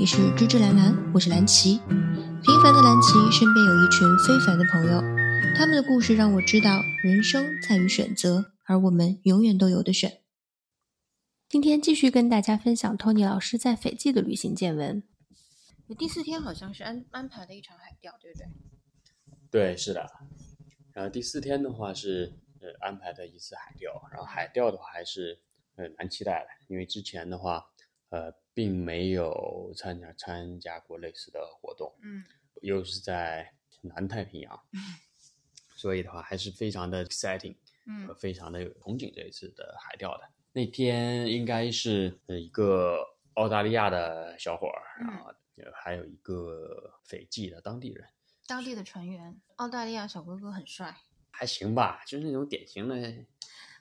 里是芝芝兰兰，我是蓝琪。平凡的蓝琪身边有一群非凡的朋友，他们的故事让我知道，人生在于选择，而我们永远都有的选。今天继续跟大家分享托尼老师在斐济的旅行见闻。第四天好像是安安排了一场海钓，对不对？对，是的。然后第四天的话是呃安排的一次海钓，然后海钓的话还是呃蛮期待的，因为之前的话呃并没有参加参加过类似的活动，嗯，又是在南太平洋，所以的话还是非常的 exciting，嗯。和非常的有憧憬这一次的海钓的。那天应该是呃一个澳大利亚的小伙儿，然后呃还有一个斐济的当地人，当地的船员，澳大利亚小哥哥很帅，还行吧，就是那种典型的很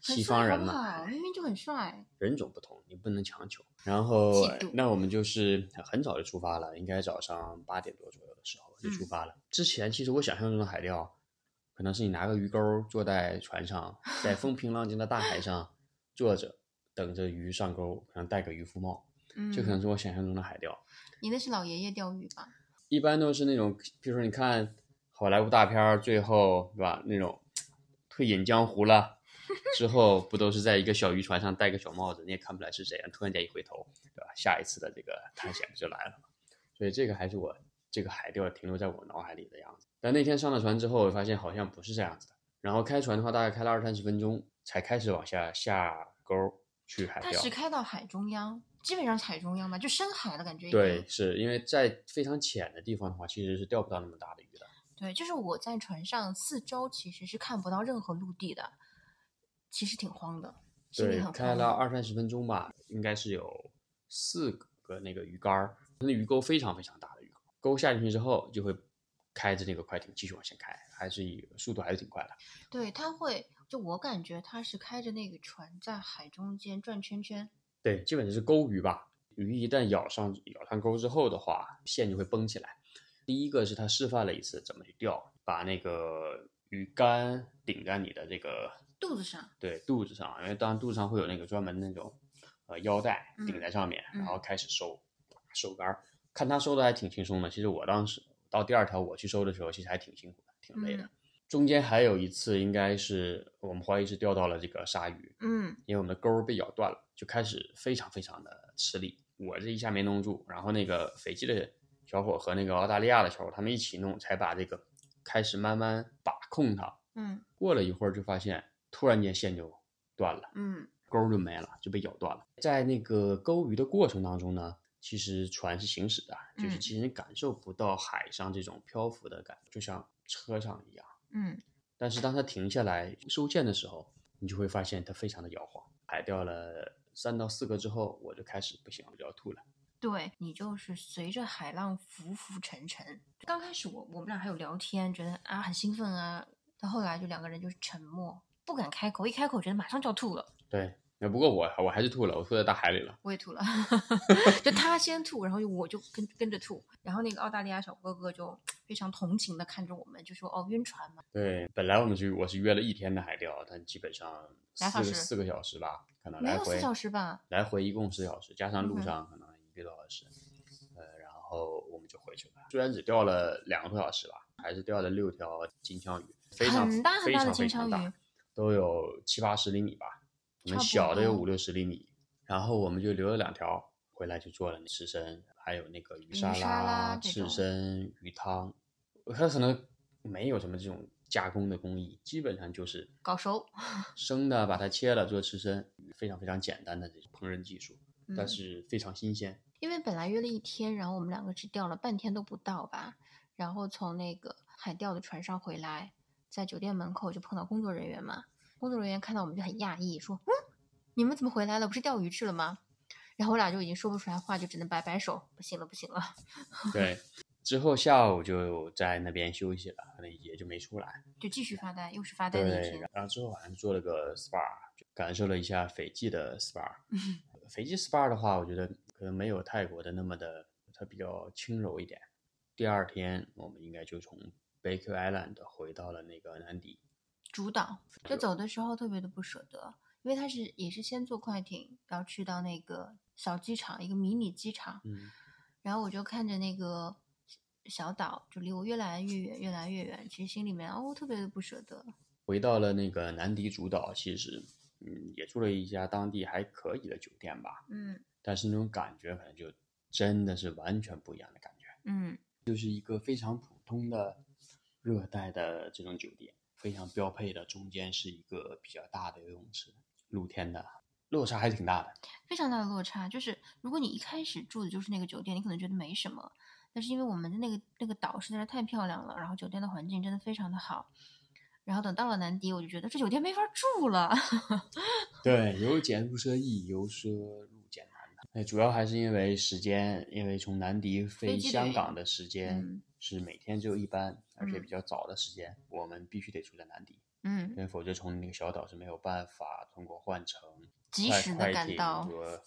西方人嘛？明明就很帅。人种不同，你不能强求。然后那我们就是很早就出发了，应该早上八点多左右的时候就出发了。之前其实我想象中的海钓，可能是你拿个鱼钩坐在船上，在风平浪静的大海上坐着，等着鱼上钩，可能戴个渔夫帽，嗯，这可能是我想象中的海钓。你那是老爷爷钓鱼吧？一般都是那种，比如说你看好莱坞大片儿，最后对吧？那种 退隐江湖了之后，不都是在一个小渔船上戴个小帽子，你也看不出来是谁，突然间一回头，对吧？下一次的这个探险不就来了吗？所以这个还是我这个海钓停留在我脑海里的样子。但那天上了船之后，我发现好像不是这样子的。然后开船的话，大概开了二三十分钟，才开始往下下钩去海它钓。是开到海中央，基本上是海中央吧，就深海的感觉。对，，是因为在非常浅的地方的话，其实是钓不到那么大的鱼的。对，就是我在船上四周其实是看不到任何陆地的，其实挺慌的，心里对很，开了。二三十分钟吧，应该是有四个那个鱼竿儿，那鱼钩非常非常大的鱼钩，钩下进去之后就会开着那个快艇继续往前开，还是以速度还是挺快的。对，它会，就我感觉它是开着那个船在海中间转圈圈。对，基本就是钩鱼吧。鱼一旦咬上咬上钩之后的话，线就会绷起来。第一个是他示范了一次怎么去钓，把那个鱼竿顶在你的这个肚子上，对肚子上，因为当然肚子上会有那个专门那种呃腰带嗯顶在上面，嗯然后开始收收竿儿。看他收的还挺轻松的，其实我当时到第二条我去收的时候，其实还挺辛苦的，挺累的。嗯中间还有一次，应该是我们怀疑是钓到了这个鲨鱼，嗯，因为我们的钩儿被咬断了，就开始非常非常的吃力。我这一下没弄住，然后那个斐济的小伙和那个澳大利亚的小伙他们一起弄，才把这个开始慢慢把控它。嗯过了一会儿，就发现突然间线就断了，嗯钩儿就没了，就被咬断了。在那个钩鱼的过程当中呢，其实船是行驶的，就是嗯其实你感受不到海上这种漂浮的感觉，就像车上一样。嗯，但是当它停下来收线的时候，你就会发现它非常的摇晃。海钓了三到四个之后，我就开始不行我，就要吐了。对你就是随着海浪浮浮沉沉。刚开始我我们俩还有聊天，觉得啊很兴奋啊，到后来就两个人就是沉默，不敢开口，一开口觉得马上就要吐了。对，那不过我我还是吐了，我吐在大海里了。我也吐了，就他先吐，然后我就跟跟着吐，然后那个澳大利亚小哥哥就非常同情的看着我们，就说：“哦，晕船嘛。对，本来我们是我是约了一天的海钓，但基本上四个四个小时吧，可”能没来回有四小时吧？来回一共四小时，加上路上可能一个多小时，呃，然后我们就回去了。虽然只钓了两个多小时吧，还是钓了六条金枪鱼，非常很大很非大的金枪鱼大，都有七八十厘米吧，可能差不多小的有五六十厘米。然后我们就留了两条，回来就做了刺身，还有那个鱼沙拉刺身、鱼汤。它可能没有什么这种加工的工艺，基本上就是搞熟，生的把它切了做刺身，非常非常简单的这种烹饪技术，但嗯是非常新鲜。因为本来约了一天，然后我们两个只钓了半天都不到吧，然后从那个海钓的船上回来，在酒店门口就碰到工作人员嘛，工作人员看到我们就很讶异，说：“嗯，你们怎么回来了？不是钓鱼去了吗？”然后我俩就已经说不出来话，就只能摆摆手，不行了，不行了。对，之后下午就在那边休息了，可能也就没出来。就继续发呆，又是发呆的一对天。，然后之后好像做了个 SPA，就感受了一下斐济的 SPA。嗯斐济 SPA 的话，我觉得可能没有泰国的那么的，它比较轻柔一点。第二天我们应该就从 Baker Island 回到了那个南底。主导就走的时候特别的不舍得，因为他是也是先坐快艇，然后去到那个小机场，一个迷你机场，嗯，然后我就看着那个小岛，就离我越来越远，越来越远。其实心里面哦，特别的不舍得。回到了那个南迪主岛，其实嗯，也住了一家当地还可以的酒店吧。嗯但是那种感觉可能就真的是完全不一样的感觉，嗯就是一个非常普通的热带的这种酒店，非常标配的，中间是一个比较大的游泳池，露天的，落差还是挺大的。非常大的落差。就是如果你一开始住的就是那个酒店，你可能觉得没什么，但是因为我们的那个那个岛实在是太漂亮了，然后酒店的环境真的非常的好。然后等到了南迪，我就觉得这酒店没法住了。对，由俭入奢易，由奢。哎，主要还是因为时间，因为从南迪飞香港的时间嗯是每天只有一班，而且嗯比较早的时间，我们必须得住在南迪，嗯因，为否则从那个小岛是没有办法通过换乘及时的快快艇赶到。和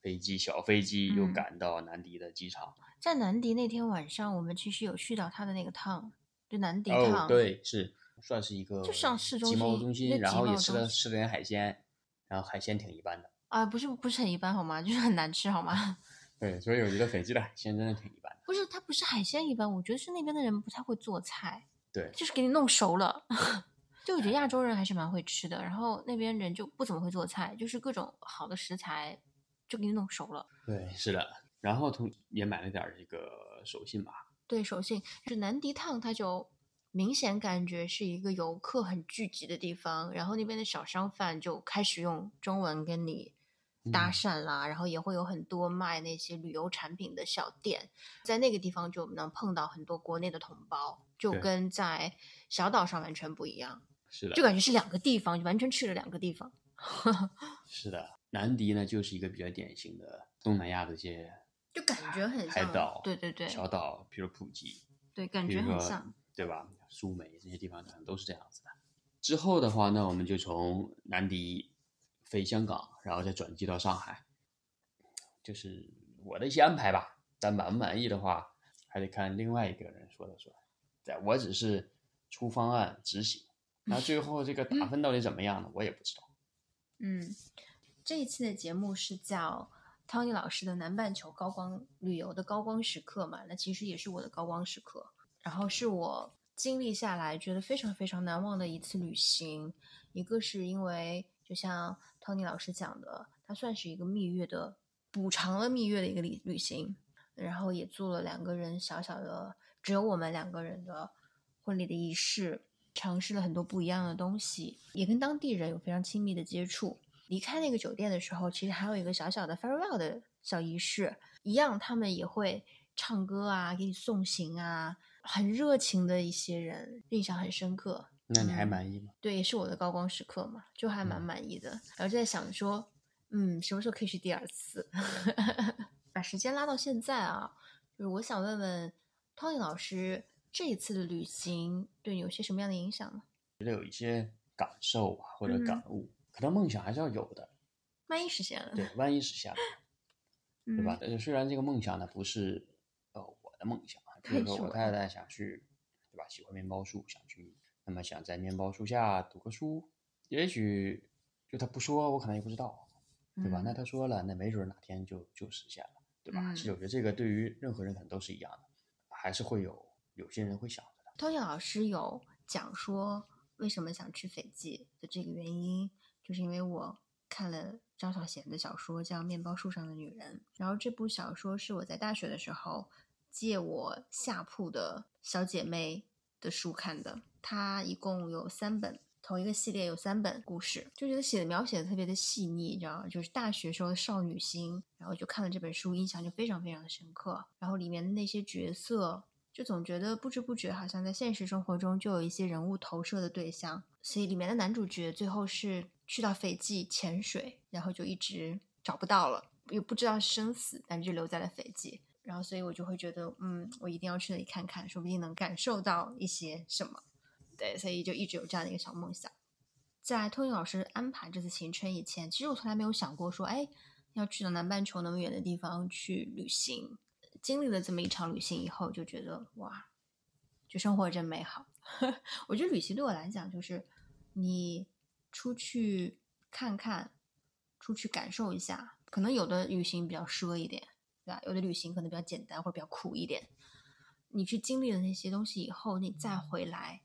飞机、小飞机又嗯赶到南迪的机场。在南迪那天晚上，我们其实有去到他的那个趟，就南迪哦，烫。对，是算是一个就上市中集贸心一中心，然后也吃了吃了点海鲜，然后海鲜挺一般的。啊，不是不是很一般好吗？就是很难吃好吗？对，所以我觉得斐济的海鲜真的挺一般的。不是，它不是海鲜一般，我觉得是那边的人不太会做菜，对，就是给你弄熟了。就我觉得亚洲人还是蛮会吃的，然后那边人就不怎么会做菜，就是各种好的食材就给你弄熟了。对，是的。然后同也买了点这个手信吧。对手信，就是南迪烫，它就明显感觉是一个游客很聚集的地方，然后那边的小商贩就开始用中文跟你搭嗯讪啦，然后也会有很多卖那些旅游产品的小店，在那个地方就能碰到很多国内的同胞，就跟在小岛上完全不一样，是的，就感觉是两个地方，完全去了两个地方。是的。南迪呢，就是一个比较典型的东南亚的一些就感觉很像海岛、对对对小岛，比如普吉，对，感觉很像。对吧？苏梅这些地方可能都是这样子的。之后的话呢，我们就从南迪飞香港，然后再转机到上海，就是我的一些安排吧。但满不满意的话，还得看另外一个人说了算。对，我只是出方案执行，那最后这个打分到底怎么样呢？我也不知道。嗯，这一期的节目是叫 Tony 老师的南半球高光旅游的高光时刻嘛，那其实也是我的高光时刻。然后是我经历下来觉得非常非常难忘的一次旅行。一个是因为就像 Tony 老师讲的，它算是一个蜜月的补偿了蜜月的一个旅旅行，然后也做了两个人小小的只有我们两个人的婚礼的仪式，尝试了很多不一样的东西，也跟当地人有非常亲密的接触。离开那个酒店的时候，其实还有一个小小的 farewell 的小仪式，一样他们也会唱歌啊，给你送行啊，很热情的一些人，印象很深刻。那你还嗯满意吗？对，也是我的高光时刻嘛，就还蛮嗯满意的。然后就在想说，嗯，什么时候可以去第二次？把时间拉到现在啊，就是我想问问 Tony 老师，这一次的旅行对你有些什么样的影响呢？觉得有一些感受啊，或者嗯感悟，可能梦想还是要有的。万一实现了，对，万一实现了，嗯对吧？？但是虽然这个梦想呢不是呃我的梦想啊，比如说我太太想去，对吧？喜欢面包树，想去，那么想在面包树下读个书，也许就他不说，我可能也不知道，对吧？嗯那他说了，那没准儿哪天就就实现了，对吧？其实嗯我觉得这个对于任何人可能都是一样的，还是会有有些人会想着的。Tony 老师有讲说为什么想去斐济的这个原因，就是因为我看了张小娴的小说叫《面包树上的女人》，然后这部小说是我在大学的时候借我下铺的小姐妹的书看的，它一共有三本。同一个系列有三本故事，就觉得写的描写的特别的细腻，你知道吗？就是大学时候的少女心，然后就看了这本书，印象就非常非常的深刻。然后里面的那些角色，就总觉得不知不觉好像在现实生活中就有一些人物投射的对象，所以里面的男主角最后是去到斐济潜水，然后就一直找不到了，也不知道生死，但就留在了斐济。然后所以我就会觉得，嗯，我一定要去那里看看，说不定能感受到一些什么。对，所以就一直有这样的一个小梦想。在托尼老师安排这次行程以前，其实我从来没有想过说，哎，要去到南半球那么远的地方去旅行。经历了这么一场旅行以后，就觉得哇，就生活真美好。我觉得旅行对我来讲，就是你出去看看，出去感受一下。可能有的旅行比较奢一点，对吧？有的旅行可能比较简单或者比较苦一点。你去经历了那些东西以后，你再回来，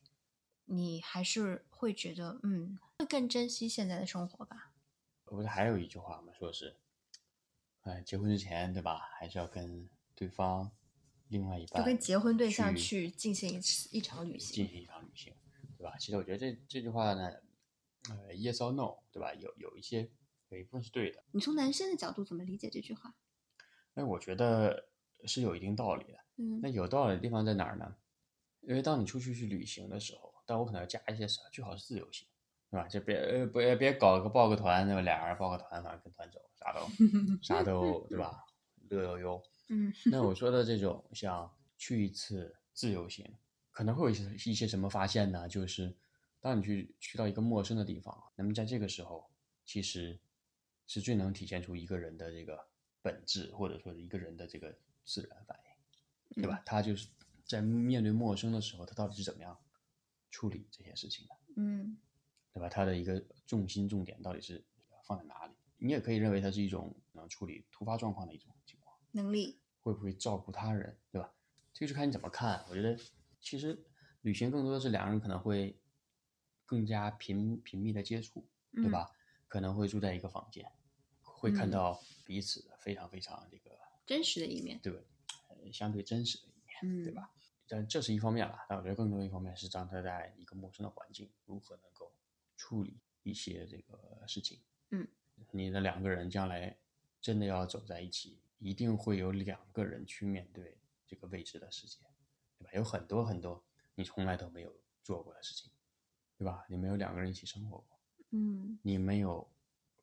你还是会觉得，嗯，会更珍惜现在的生活吧。不是还有一句话吗？说是，哎，结婚之前，对吧？还是要跟对方另外一半，就跟结婚对象去进行一次一场旅行，进行一场旅行，对吧？其实我觉得这这句话呢，呃，yes or no，对吧？有有一些有一部分是对的。你从男生的角度怎么理解这句话？那我觉得是有一定道理的。嗯，那有道理的地方在哪儿呢？因为当你出去去旅行的时候，但我可能要加一些啥，最好是自由行，对吧？就别呃不别搞个报个团，对吧？俩人报个团，反正跟团走，啥都 啥都对吧？乐悠悠。嗯，那我说的这种像去一次自由行，可能会有一些一些什么发现呢？就是当你去去到一个陌生的地方，那么在这个时候，其实是最能体现出一个人的这个本质，或者说一个人的这个自然反应，对吧？他就是在面对陌生的时候，他到底是怎么样处理这些事情的？嗯，对吧？他的一个重心重点到底是放在哪里？你也可以认为它是一种能处理突发状况的一种情况能力。会不会照顾他人，对吧？这个就看你怎么看。我觉得其实旅行更多的是两个人可能会更加频频密的接触，对吧？可能会住在一个房间，会看到彼此的非常非常这个真实的一面，对，相对真实的一面，对吧？但这是一方面了。但我觉得更多一方面是让他在一个陌生的环境如何能够处理一些这个事情。嗯，你的两个人将来真的要走在一起。一定会有两个人去面对这个未知的世界，对吧？有很多很多你从来都没有做过的事情，对吧？你没有两个人一起生活过，嗯，你没有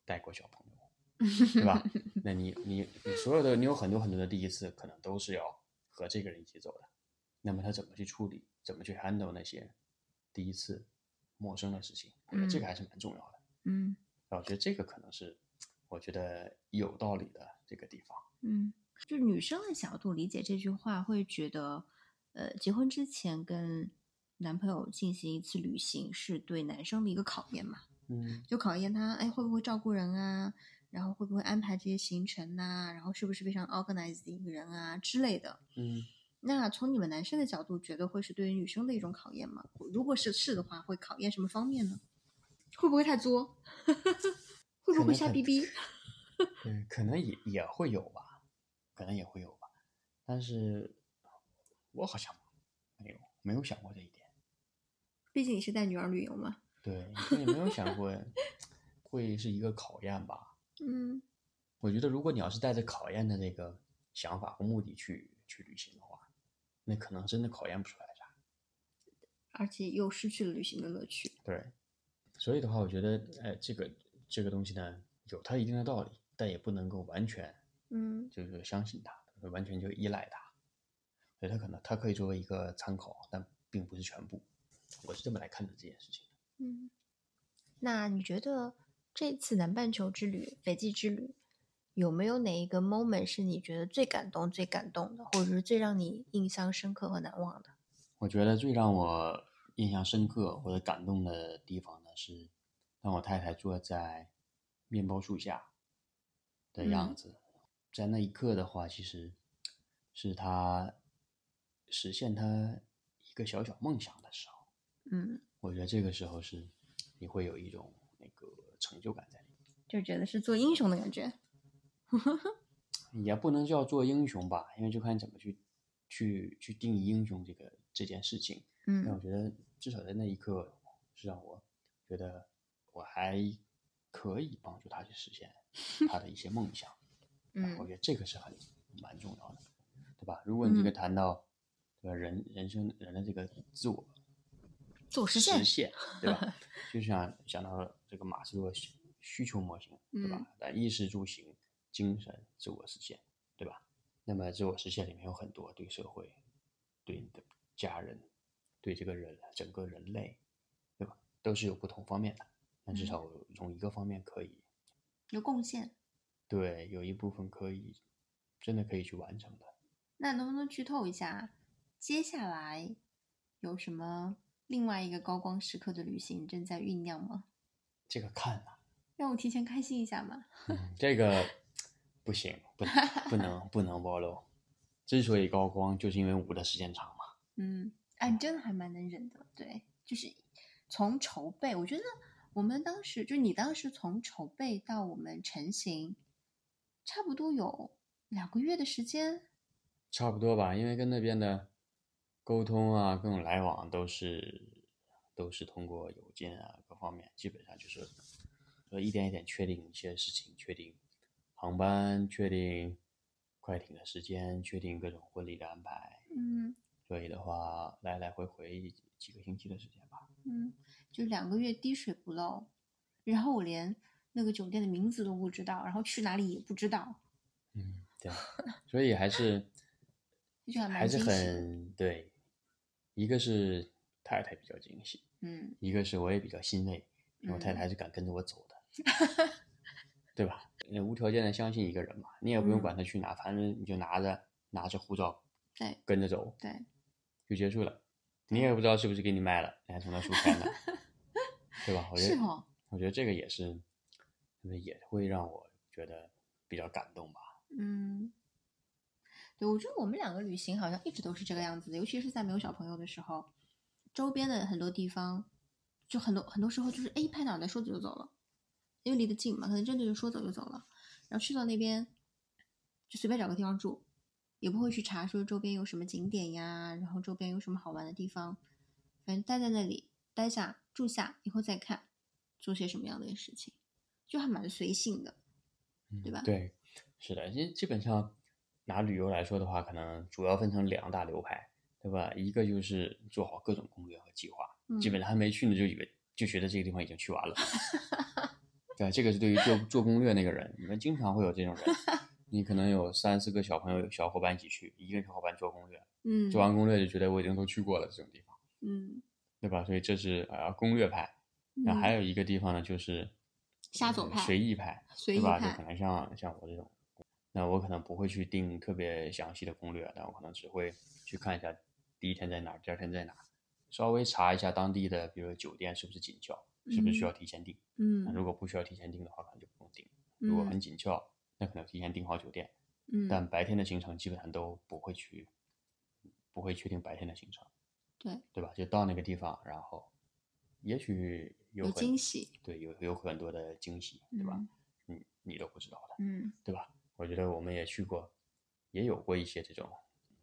带过小朋友，对吧？那你你你所有的你有很多很多的第一次，可能都是要和这个人一起走的。那么他怎么去处理，怎么去 handle 那些第一次陌生的事情？我觉得这个还是蛮重要的。嗯，我觉得这个可能是我觉得有道理的这个地方。嗯，就女生的角度理解这句话，会觉得，呃，结婚之前跟男朋友进行一次旅行，是对男生的一个考验嘛？嗯，就考验他，哎，会不会照顾人啊？然后会不会安排这些行程呐？然后是不是非常 organized 的一个人啊之类的？嗯，那从你们男生的角度，觉得会是对于女生的一种考验吗？如果是是的话，会考验什么方面呢？会不会太作？会不会瞎逼逼？对，可能也也会有吧，可能也会有吧，但是我好像没有没有想过这一点。毕竟你是带女儿旅游嘛。对，所以没有想过 会是一个考验吧。嗯，我觉得如果你要是带着考验的那个想法和目的去去旅行的话，那可能真的考验不出来啥。而且又失去了旅行的乐趣。对，所以的话，我觉得，哎，这个这个东西呢，有它一定的道理。但也不能够完全，嗯，就是相信它，完全就依赖它，所以它可能它可以作为一个参考，但并不是全部。我是这么来看的这件事情。嗯，那你觉得这次南半球之旅、斐济之旅，有没有哪一个 moment 是你觉得最感动、最感动的，或者是最让你印象深刻和难忘的？我觉得最让我印象深刻或者感动的地方呢，是当我太太坐在面包树下。的样子，在那一刻的话，其实是她实现她一个小小梦想的时候。嗯，我觉得这个时候是你会有一种那个成就感在里面，就觉得是做英雄的感觉。也不能叫做英雄吧，因为就看你怎么去去去定义英雄这个这件事情。嗯，但我觉得至少在那一刻是让我觉得我还可以帮助他去实现。他的一些梦想，嗯，我觉得这个是很蛮重要的，对吧？如果你这个谈到，对吧？人人生人的这个自我自我实现，对吧？就像想到这个马斯洛需求模型，对吧？在衣食住行、精神自我实现，对吧？那么自我实现里面有很多对社会、对你的家人、对这个人整个人类，对吧？都是有不同方面的，但至少从一个方面可以。有贡献，对，有一部分可以，真的可以去完成的。那能不能剧透一下，接下来有什么另外一个高光时刻的旅行正在酝酿吗？这个看了，让我提前开心一下嘛。这个不行，不能不能不能暴露。之所以高光，就是因为捂的时间长嘛。嗯，哎，你真的还蛮能忍的。对，就是从筹备，我觉得我们当时就你当时从筹备到我们成型，差不多有两个月的时间。差不多吧，因为跟那边的沟通啊，各种来往都是都是通过邮件啊，各方面基本上就是呃一点一点确定一些事情，确定航班，确定快艇的时间，确定各种婚礼的安排。嗯所以的话，来来回回几个星期的时间吧。嗯，就两个月滴水不漏，然后我连那个酒店的名字都不知道，然后去哪里也不知道，嗯，对，所以还是 就还蛮是惊喜很对，一个是太太比较惊喜，嗯一个是我也比较欣慰，因为我太太嗯还是敢跟着我走的，对吧？你无条件的相信一个人嘛，你也不用嗯管他去哪，反正你就拿着拿着护照对跟着走对，就结束了，你也不知道是不是给你卖了，你还从那书签呢，对吧？我觉得，我觉得这个也是也会让我觉得比较感动吧。嗯，对，我觉得我们两个旅行好像一直都是这个样子的，尤其是在没有小朋友的时候，周边的很多地方，就很多很多时候就是哎一拍脑袋说走就走了，因为离得近嘛，可能真的就说走就走了，然后去到那边就随便找个地方住，也不会去查说周边有什么景点呀，然后周边有什么好玩的地方，反正待在那里待下住下，以后再看做些什么样的事情，就还蛮随性的。嗯对吧对，是的，基基本上拿旅游来说的话，可能主要分成两大流派，对吧？一个就是做好各种攻略和计划，基嗯本上还没去呢就以为就觉得这个地方已经去完了。对，这个是对于做做攻略那个人，你们经常会有这种人，你可能有三四个小朋友小伙伴一起去，一个小伙伴做攻略，嗯，做完攻略就觉得我已经都去过了这种地方，嗯，对吧？所以这是呃攻略派，然后还嗯有一个地方呢就是呃瞎走派随意派，随意对吧？就可能像像我这种，那我可能不会去定特别详细的攻略，但我可能只会去看一下第一天在哪儿，第二天在哪，稍微查一下当地的，比如说酒店是不是紧俏，是不是需要提前订。那嗯如果不需要提前订的话，可能就不用订；如果很嗯紧俏，那可能提前订好酒店。嗯，但白天的行程基本上都不会去，不会确定白天的行程，对，对吧？就到那个地方，然后也许有有很惊喜，对，有有很多的惊喜，对吧？你你都不知道的。嗯对吧？我觉得我们也去过，也有过一些这种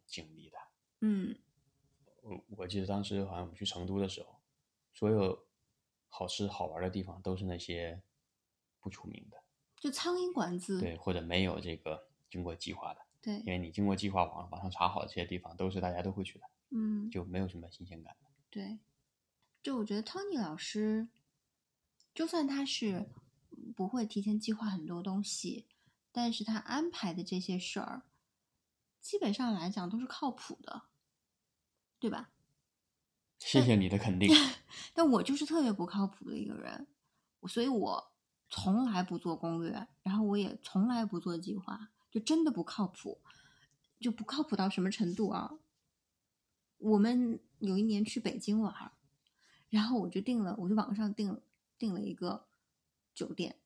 经历的。嗯我我记得当时好像我们去成都的时候，所有好吃好玩的地方都是那些不出名的，就苍蝇馆子，对，或者没有这个经过计划的。对因为你经过计划网网上查好的这些地方，都是大家都会去的，嗯就没有什么新鲜感的。对，就我觉得 Tony 老师，就算他是不会提前计划很多东西，但是他安排的这些事儿，基本上来讲都是靠谱的，对吧？谢谢你的肯定。但我就是特别不靠谱的一个人，所以我从来不做攻略，然后我也从来不做计划，就真的不靠谱，就不靠谱到什么程度啊？我们有一年去北京玩儿，然后我就订了，我就网上订了订了一个酒店，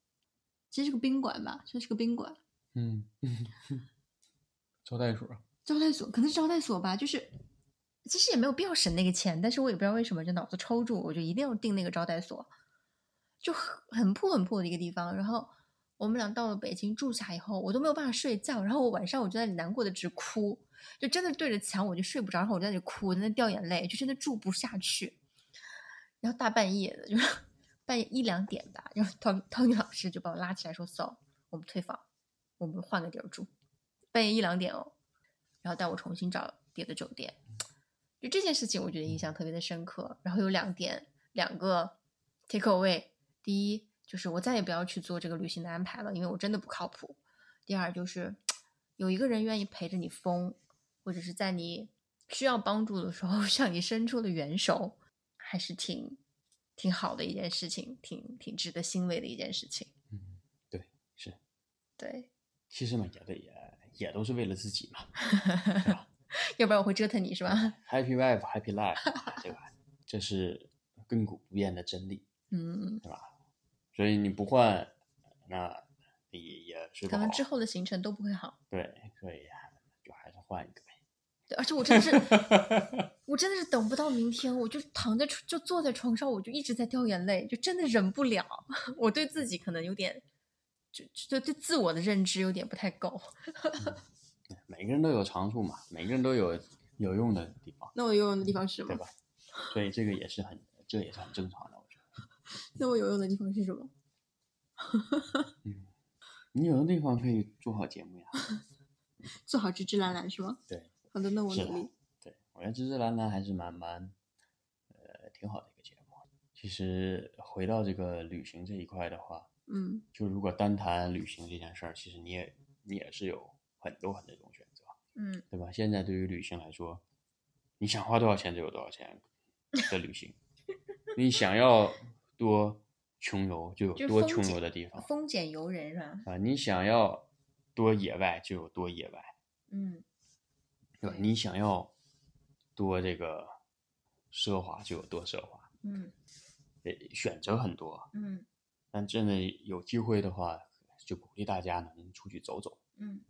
其实是个宾馆吧，这是个宾馆，嗯，招待所。招待所可能是招待所吧，就是其实也没有必要省那个钱，但是我也不知道为什么就脑子抽住，我就一定要订那个招待所，就很很破很破的一个地方。然后我们俩到了北京住下以后，我都没有办法睡觉，然后我晚上我就在那里难过的直哭，就真的对着墙我就睡不着，然后我在那里哭，我在那掉眼泪，就真的住不下去。然后大半夜的，就是半夜一两点吧，然后汤汤宇老师就把我拉起来说：“So，我们退房，我们换个地儿住。”半夜一两点哦，然后带我重新找别的酒店。就这件事情，我觉得印象特别的深刻。然后有两点，两个 take away。第一就是我再也不要去做这个旅行的安排了，因为我真的不靠谱。第二就是有一个人愿意陪着你疯，或者是在你需要帮助的时候 向你伸出了援手，还是挺挺好的一件事情，挺挺值得欣慰的一件事情。嗯，对，是。对，其实嘛，也对，也也都是为了自己嘛，对吧要不然我会折腾你是吧？？Happy wife, happy life，对吧？这是亘古不变的真理，嗯，对吧？所以你不换，那也也睡不可好。能之后的行程都不会好。对，所以就还是换一个呗。对，而且我真的是，我真的是等不到明天，我就躺在床就坐在床上，我就一直在掉眼泪，就真的忍不了。我对自己可能有点，就就对自我的认知有点不太够。每个人都有长处嘛，每个人都有有用的地方，那我有用的地方是什么对？吧？所以这个也是很，这也是很正常的，我觉得。那我有用的地方是什么？嗯，你有的地方可以做好节目呀。做好知知兰兰是吗？对，好的，那我。对，我觉得芝芝兰兰还是蛮蛮，呃，挺好的一个节目。其实回到这个旅行这一块的话，嗯就如果单谈旅行这件事儿，其实你也你也是有很多很多种选择，嗯对吧？现在对于旅行来说，你想花多少钱就有多少钱的旅行，你想要多穷游就有多穷游的地方丰俭由人是吧？啊，你想要多野外就有多野外，嗯对吧？你想要多这个奢华就有多奢华，嗯呃，选择很多。嗯但真的有机会的话，就鼓励大家能出去走走，嗯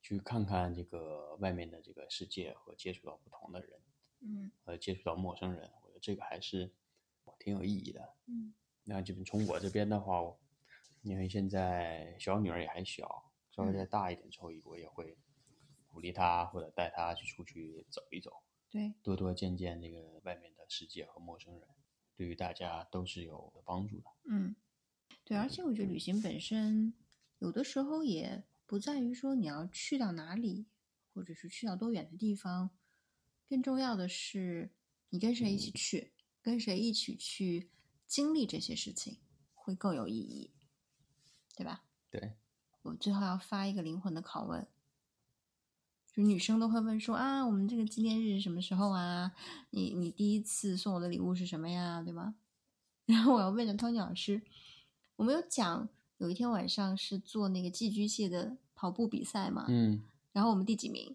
去看看这个外面的这个世界和接触到不同的人，嗯和接触到陌生人，我觉得这个还是挺有意义的。嗯那就从我这边的话，因为现在小女儿也还小，稍微再大一点之后，我也会鼓励他或者带他去出去走一走，对，多多见见这个外面的世界和陌生人，对于大家都是有帮助的。嗯，对，而且我觉得旅行本身有的时候也不在于说你要去到哪里，或者是去到多远的地方，更重要的是你跟谁一起去，跟谁一起去经历这些事情，会更有意义，对吧？对，我最后要发一个灵魂的拷问，就女生都会问说啊，我们这个纪念日是什么时候啊？你你第一次送我的礼物是什么呀？对吧？然后我要问着 Tony 老师，我们有讲有一天晚上是做那个寄居蟹的跑步比赛嘛？嗯，然后我们第几名？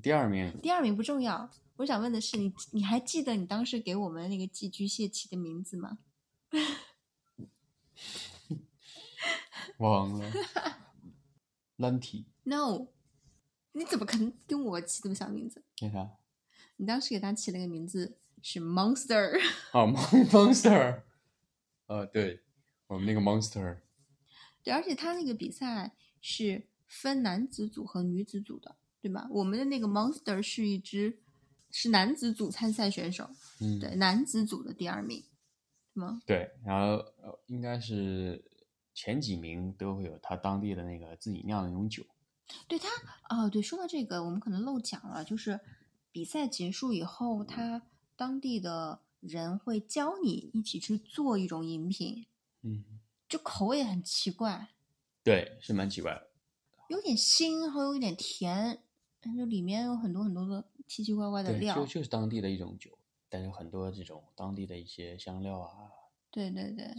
第二名第二名不重要，我想问的是你你还记得你当时给我们那个寄居蟹起的名字吗？忘了 蓝体，No，你怎么可能跟我起这么小名字？那啥你当时给他起了个名字是 Monster。啊，Mon-，Monster，呃，对，我们那个 Monster，对，而且他那个比赛是分男子组和女子组的，对吧？我们的那个 Monster 是一支是男子组参赛选手，嗯，对，男子组的第二名，是吗？对，然后呃，应该是前几名都会有他当地的那个自己酿的那种酒，对他，哦，对，说到这个，我们可能漏讲了，就是比赛结束以后，他当地的人会教你一起去做一种饮品，嗯，就口味很奇怪，对，是蛮奇怪的，有点腥，然后有一点甜，就里面有很多很多的奇奇怪怪的，料。就就是当地的一种酒，但有很多这种当地的一些香料啊，对对对，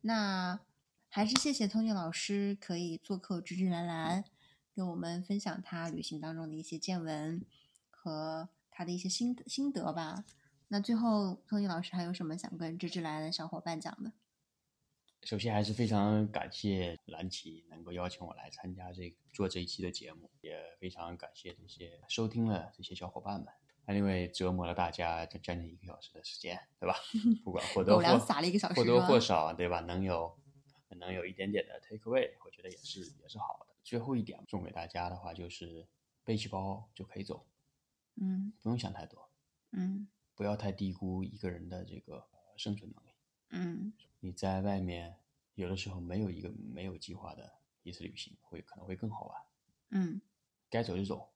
那还是谢谢 Tony 老师可以做客芝芝兰兰，跟我们分享他旅行当中的一些见闻和他的一些心得心得吧。那最后，Tony 老师还有什么想跟芝芝兰兰的小伙伴讲的？首先还是非常感谢蓝旗能够邀请我来参加这个做这一期的节目，也非常感谢这些收听了这些小伙伴们。那因为折磨了大家将将近一个小时的时间，对吧？不管或多或撒了一个小时或多或少，对吧？能有能有一点点的 take away，我觉得也是也是好的。最后一点送给大家的话，就是背起包就可以走，嗯不用想太多，嗯不要太低估一个人的这个呃生存能力。嗯你在外面有的时候没有一个没有计划的一次旅行，会可能会更好玩。嗯该走就走，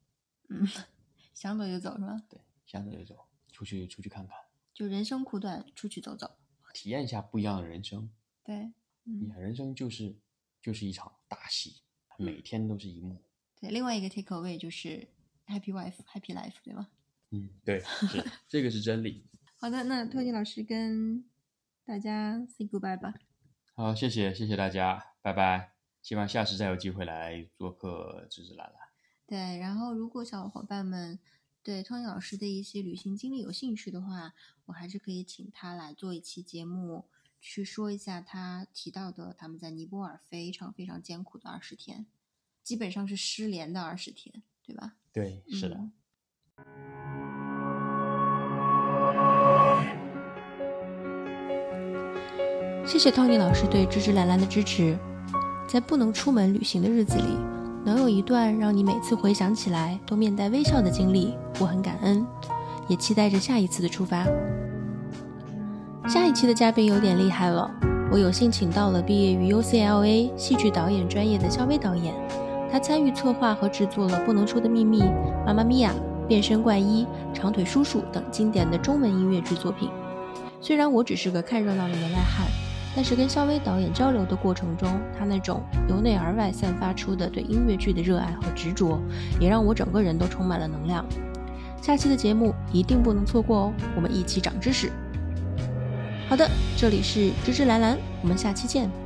嗯，想走就走是吧？对，想走就走，出去出去看看，就人生苦短，出去走走。体验一下不一样的人生。对，嗯你看，人生就是就是一场大戏，每天都是一幕。对。另外一个 take away 就是 happy wife happy life，对吗？嗯，对，是 这个是真理。好的，那托尼老师跟大家 say goodbye 吧。好，谢谢谢谢大家，拜拜。希望下次再有机会来做客芝芝兰兰。对，然后如果小伙伴们对托尼老师的一些旅行经历有兴趣的话，我还是可以请他来做一期节目，去说一下他提到的他们在尼泊尔非常非常艰苦的二十天，基本上是失联的二十天，对吧？对，是的。嗯谢谢 Tony 老师对芝芝兰兰的支持。在不能出门旅行的日子里，能有一段让你每次回想起来都面带微笑的经历，我很感恩，也期待着下一次的出发。下一期的嘉宾有点厉害了，我有幸请到了毕业于 UCLA 戏剧导演专业的肖薇导演，他参与策划和制作了《不能说的秘密》《妈妈咪呀》《变身怪医》《长腿叔叔》等经典的中文音乐剧作品。虽然我只是个看热闹的门外汉。但是跟肖薇导演交流的过程中，他那种由内而外散发出的对音乐剧的热爱和执着，也让我整个人都充满了能量。下期的节目一定不能错过哦，我们一起长知识。好的，这里是芝芝兰兰，我们下期见。